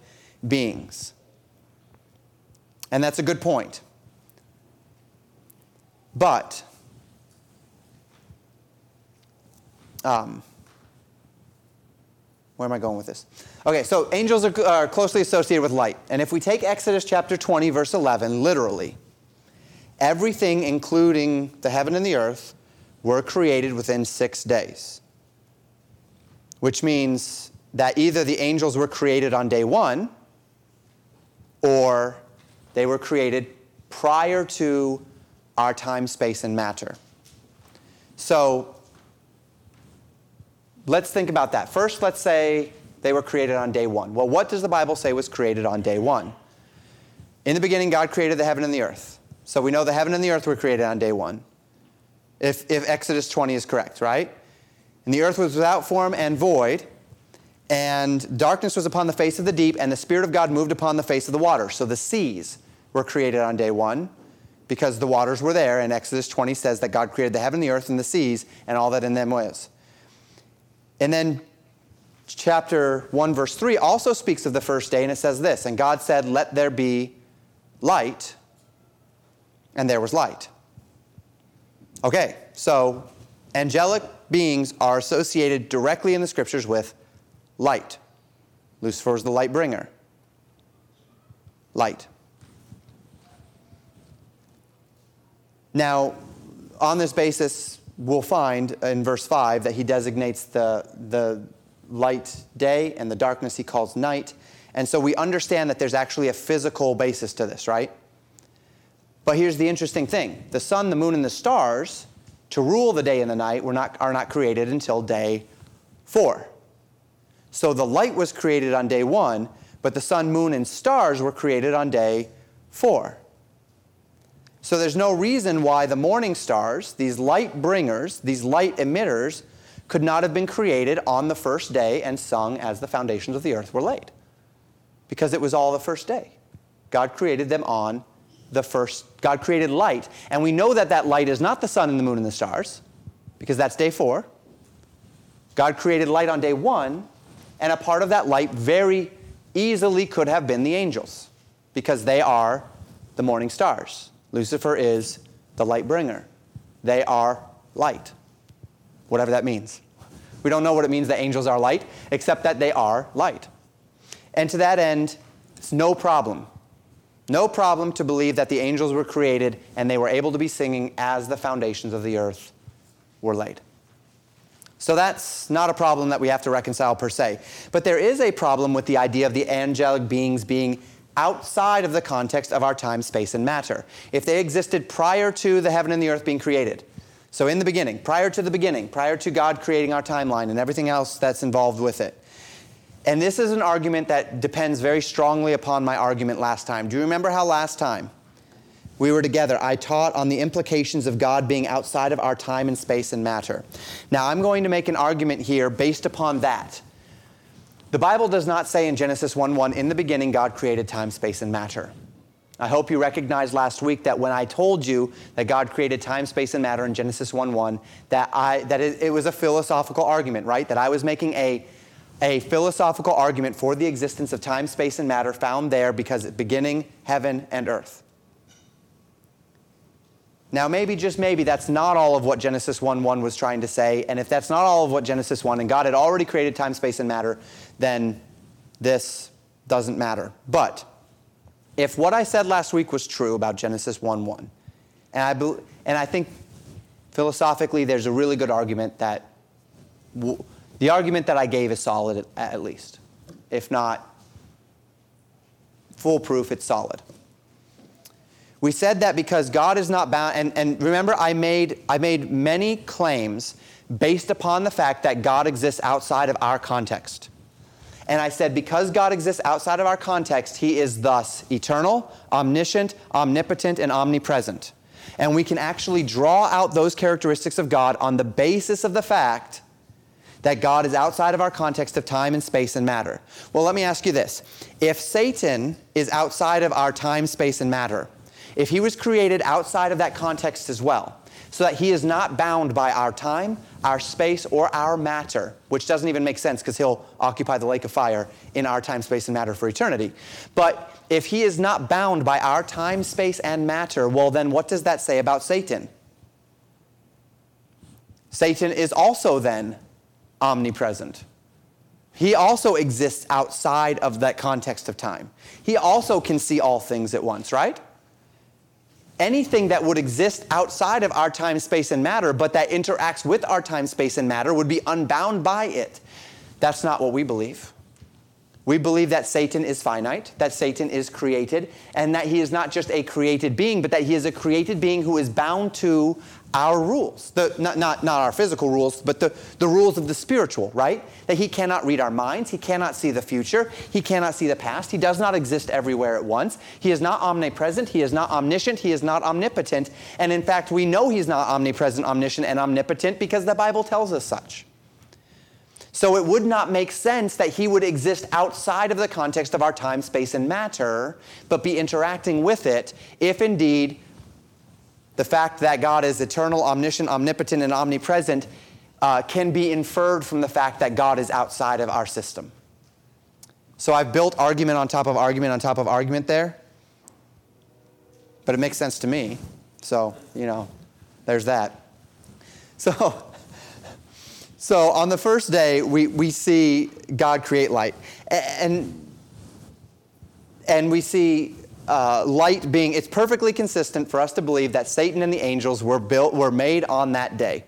beings. And that's a good point. But, um, where am I going with this? Okay, so angels are, are closely associated with light. And if we take Exodus chapter 20, verse 11, literally, everything, including the heaven and the earth, were created within six days. Which means that either the angels were created on day one or they were created prior to our time, space, and matter. So let's think about that. First, let's say they were created on day one. Well, what does the Bible say was created on day one? In the beginning, God created the heaven and the earth. So we know the heaven and the earth were created on day one, if, if Exodus 20 is correct, right? And the earth was without form and void, and darkness was upon the face of the deep, and the Spirit of God moved upon the face of the water. So the seas were created on day one because the waters were there, and Exodus 20 says that God created the heaven, the earth, and the seas, and all that in them was. And then chapter 1, verse 3 also speaks of the first day, and it says this And God said, Let there be light, and there was light. Okay, so angelic beings are associated directly in the scriptures with light. Lucifer is the light bringer. Light. Now, on this basis, we'll find in verse 5 that he designates the, the light day and the darkness he calls night. And so we understand that there's actually a physical basis to this, right? But here's the interesting thing the sun, the moon, and the stars to rule the day and the night were not, are not created until day four. So the light was created on day one, but the sun, moon, and stars were created on day four. So there's no reason why the morning stars, these light bringers, these light emitters, could not have been created on the first day and sung as the foundations of the earth were laid. Because it was all the first day. God created them on the first, God created light. And we know that that light is not the sun and the moon and the stars, because that's day four. God created light on day one, and a part of that light very easily could have been the angels, because they are the morning stars. Lucifer is the light bringer. They are light, whatever that means. We don't know what it means that angels are light, except that they are light. And to that end, it's no problem no problem to believe that the angels were created and they were able to be singing as the foundations of the earth were laid. So that's not a problem that we have to reconcile per se. But there is a problem with the idea of the angelic beings being outside of the context of our time, space, and matter. If they existed prior to the heaven and the earth being created, so in the beginning, prior to the beginning, prior to God creating our timeline and everything else that's involved with it, and this is an argument that depends very strongly upon my argument last time. Do you remember how last time we were together, I taught on the implications of God being outside of our time and space and matter? Now, I'm going to make an argument here based upon that. The Bible does not say in Genesis 1 1, in the beginning, God created time, space, and matter. I hope you recognized last week that when I told you that God created time, space, and matter in Genesis 1 1, that, I, that it, it was a philosophical argument, right? That I was making a a philosophical argument for the existence of time, space, and matter found there because beginning heaven and earth. Now, maybe, just maybe, that's not all of what Genesis 1 1 was trying to say. And if that's not all of what Genesis 1 and God had already created time, space, and matter, then this doesn't matter. But if what I said last week was true about Genesis 1 1, and I, be, and I think Philosophically, there's a really good argument that w- the argument that I gave is solid at, at least. If not foolproof, it's solid. We said that because God is not bound, and, and remember, I made, I made many claims based upon the fact that God exists outside of our context. And I said, because God exists outside of our context, He is thus eternal, omniscient, omnipotent, and omnipresent. And we can actually draw out those characteristics of God on the basis of the fact that God is outside of our context of time and space and matter. Well, let me ask you this if Satan is outside of our time, space, and matter, if he was created outside of that context as well, so that he is not bound by our time, our space, or our matter, which doesn't even make sense because he'll occupy the lake of fire in our time, space, and matter for eternity. But if he is not bound by our time, space, and matter, well, then what does that say about Satan? Satan is also then omnipresent. He also exists outside of that context of time. He also can see all things at once, right? Anything that would exist outside of our time, space, and matter, but that interacts with our time, space, and matter would be unbound by it. That's not what we believe. We believe that Satan is finite, that Satan is created, and that he is not just a created being, but that he is a created being who is bound to our rules. The, not, not, not our physical rules, but the, the rules of the spiritual, right? That he cannot read our minds, he cannot see the future, he cannot see the past, he does not exist everywhere at once. He is not omnipresent, he is not omniscient, he is not omnipotent. And in fact, we know he's not omnipresent, omniscient, and omnipotent because the Bible tells us such. So it would not make sense that he would exist outside of the context of our time, space, and matter, but be interacting with it if indeed the fact that God is eternal, omniscient, omnipotent, and omnipresent uh, can be inferred from the fact that God is outside of our system. So I've built argument on top of argument on top of argument there, but it makes sense to me. So, you know, there's that. So, so on the first day, we, we see God create light. And, and we see uh, light being, it's perfectly consistent for us to believe that Satan and the angels were built, were made on that day.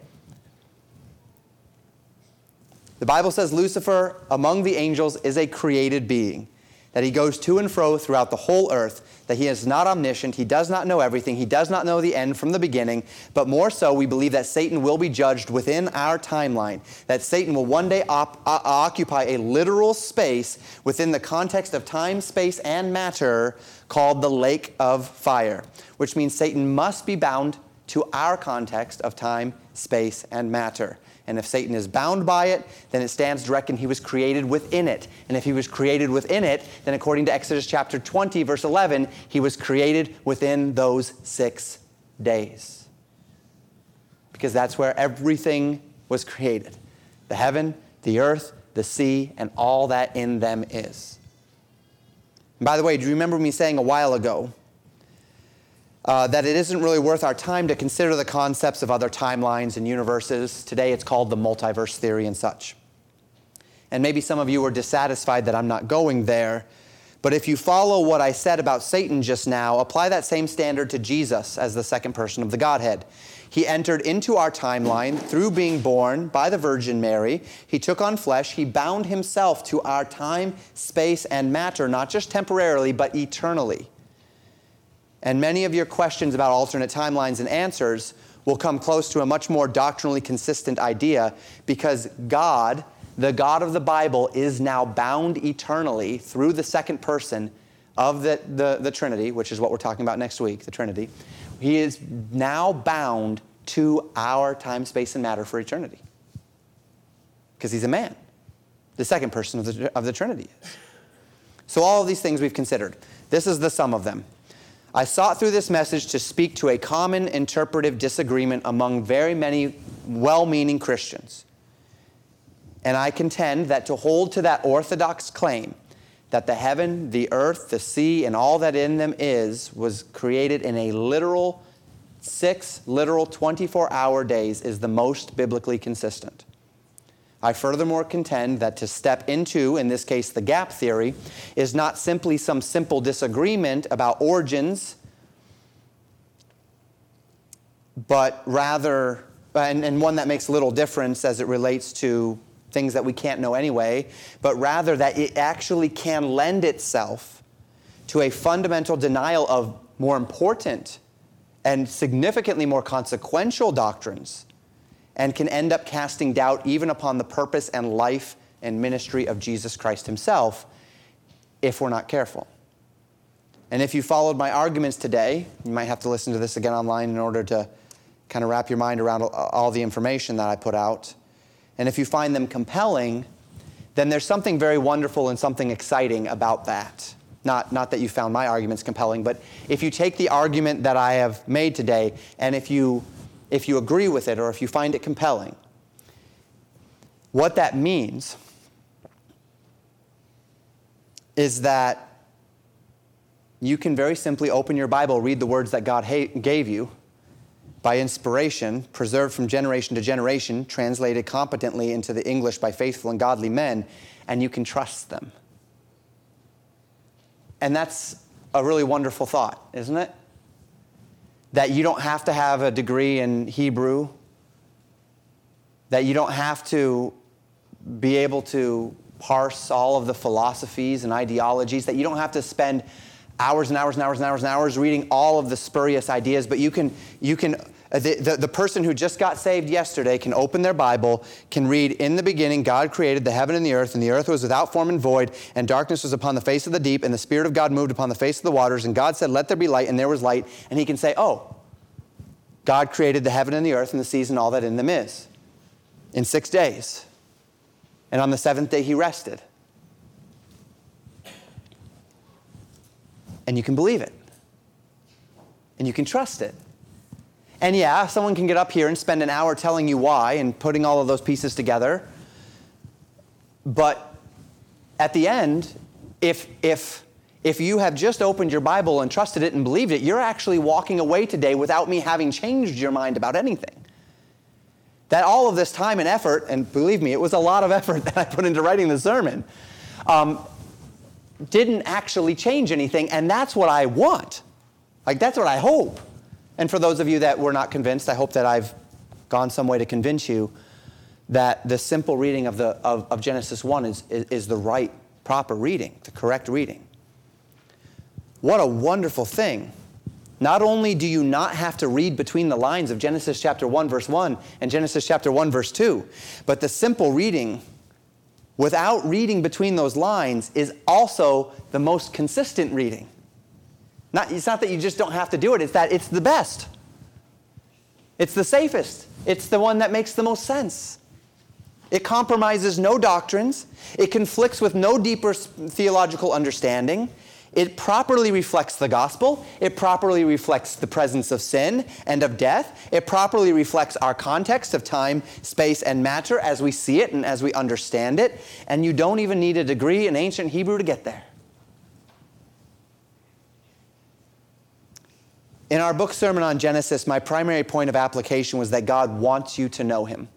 The Bible says Lucifer among the angels is a created being that he goes to and fro throughout the whole earth, that he is not omniscient, he does not know everything, he does not know the end from the beginning, but more so, we believe that Satan will be judged within our timeline, that Satan will one day op- uh, occupy a literal space within the context of time, space, and matter called the lake of fire, which means Satan must be bound to our context of time, space, and matter. And if Satan is bound by it, then it stands to reckon he was created within it. And if he was created within it, then according to Exodus chapter 20, verse 11, he was created within those six days. Because that's where everything was created the heaven, the earth, the sea, and all that in them is. And by the way, do you remember me saying a while ago uh, that it isn't really worth our time to consider the concepts of other timelines and universes. Today it's called the multiverse theory and such. And maybe some of you are dissatisfied that I'm not going there. But if you follow what I said about Satan just now, apply that same standard to Jesus as the second person of the Godhead. He entered into our timeline through being born by the Virgin Mary. He took on flesh. He bound himself to our time, space, and matter, not just temporarily, but eternally. And many of your questions about alternate timelines and answers will come close to a much more doctrinally consistent idea because God, the God of the Bible, is now bound eternally through the second person of the, the, the Trinity, which is what we're talking about next week, the Trinity. He is now bound to our time, space, and matter for eternity because he's a man. The second person of the, of the Trinity is. So, all of these things we've considered. This is the sum of them. I sought through this message to speak to a common interpretive disagreement among very many well meaning Christians. And I contend that to hold to that orthodox claim that the heaven, the earth, the sea, and all that in them is was created in a literal, six literal 24 hour days is the most biblically consistent. I furthermore contend that to step into, in this case, the gap theory, is not simply some simple disagreement about origins, but rather and, and one that makes little difference as it relates to things that we can't know anyway, but rather that it actually can lend itself to a fundamental denial of more important and significantly more consequential doctrines and can end up casting doubt even upon the purpose and life and ministry of Jesus Christ himself if we're not careful. And if you followed my arguments today, you might have to listen to this again online in order to kind of wrap your mind around all the information that I put out. And if you find them compelling, then there's something very wonderful and something exciting about that. Not, not that you found my arguments compelling, but if you take the argument that I have made today and if you, if you agree with it or if you find it compelling, what that means is that you can very simply open your Bible, read the words that God gave you by inspiration, preserved from generation to generation, translated competently into the English by faithful and godly men, and you can trust them. And that's a really wonderful thought, isn't it? That you don't have to have a degree in Hebrew, that you don't have to be able to parse all of the philosophies and ideologies, that you don't have to spend hours and hours and hours and hours and hours reading all of the spurious ideas, but you can, you can Uh, the, the, the, person who just got saved yesterday can open their Bible, can read, In the beginning, God created the heaven and the earth, and the earth was without form and void, and darkness was upon the face of the deep, and the Spirit of God moved upon the face of the waters, and God said, Let there be light, and there was light. And he can say, Oh, God created the heaven and the earth and the seas and all that in them is in six days. And on the seventh day, he rested. And you can believe it. And you can trust it. And yeah, someone can get up here and spend an hour telling you why and putting all of those pieces together. But at the end, if, if, if you have just opened your Bible and trusted it and believed it, you're actually walking away today without me having changed your mind about anything. That all of this time and effort, and believe me, it was a lot of effort that I put into writing the sermon, um, didn't actually change anything, and that's what I want. Like, that's what I hope. And for those of you that were not convinced, I hope that I've gone some way to convince you that the simple reading of, the, of, of Genesis 1 is, is, is the right, proper reading, the correct reading. What a wonderful thing. Not only do you not have to read between the lines of Genesis chapter 1, verse 1 and Genesis chapter 1, verse 2, but the simple reading without reading between those lines is also the most consistent reading. Not, it's not that you just don't have to do it, it's that it's the best. It's the safest. It's the one that makes the most sense. It compromises no doctrines. It conflicts with no deeper theological understanding. It properly reflects the gospel. It properly reflects the presence of sin and of death. It properly reflects our context of time, space, and matter as we see it and as we understand it. And you don't even need a degree in ancient Hebrew to get there. In our book sermon on Genesis, my primary point of application was that God wants you to know Him.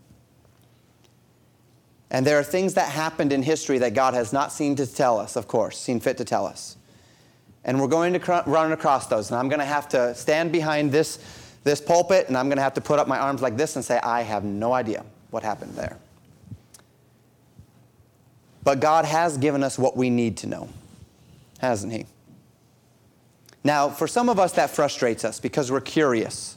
And there are things that happened in history that God has not seen to tell us, of course, seen fit to tell us. And we're going to cr- run across those. And I'm going to have to stand behind this, this pulpit and I'm going to have to put up my arms like this and say, I have no idea what happened there. But God has given us what we need to know, hasn't He? Now, for some of us, that frustrates us because we're curious.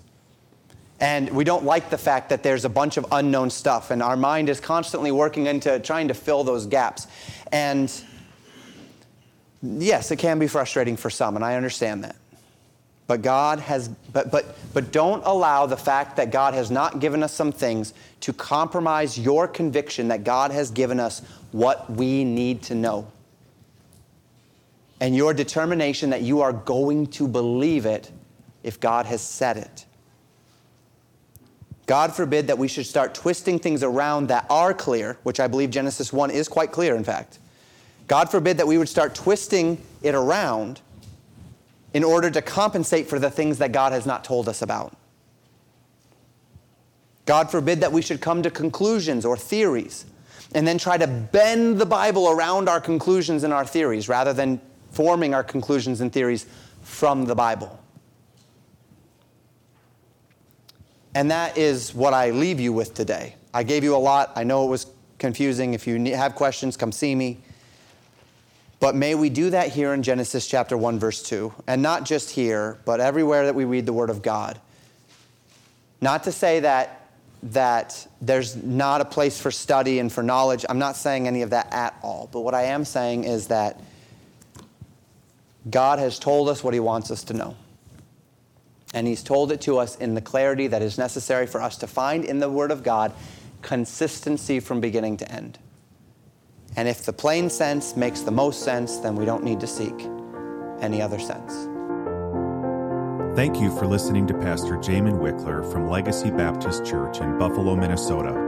And we don't like the fact that there's a bunch of unknown stuff, and our mind is constantly working into trying to fill those gaps. And yes, it can be frustrating for some, and I understand that. But God has, but, but, but don't allow the fact that God has not given us some things to compromise your conviction that God has given us what we need to know and your determination that you are going to believe it if God has said it. God forbid that we should start twisting things around that are clear, which I believe Genesis 1 is quite clear, in fact. God forbid that we would start twisting it around in order to compensate for the things that God has not told us about. God forbid that we should come to conclusions or theories and then try to bend the Bible around our conclusions and our theories rather than forming our conclusions and theories from the Bible. And that is what I leave you with today. I gave you a lot. I know it was confusing. If you have questions, come see me. But may we do that here in Genesis chapter 1, verse 2. And not just here, but everywhere that we read the Word of God. Not to say that, that there's not a place for study and for knowledge. I'm not saying any of that at all. But what I am saying is that God has told us what He wants us to know. And He's told it to us in the clarity that is necessary for us to find in the Word of God consistency from beginning to end. And if the plain sense makes the most sense, then we don't need to seek any other sense.
Thank you for listening to Pastor Jamin Wickler from Legacy Baptist Church in Buffalo, Minnesota.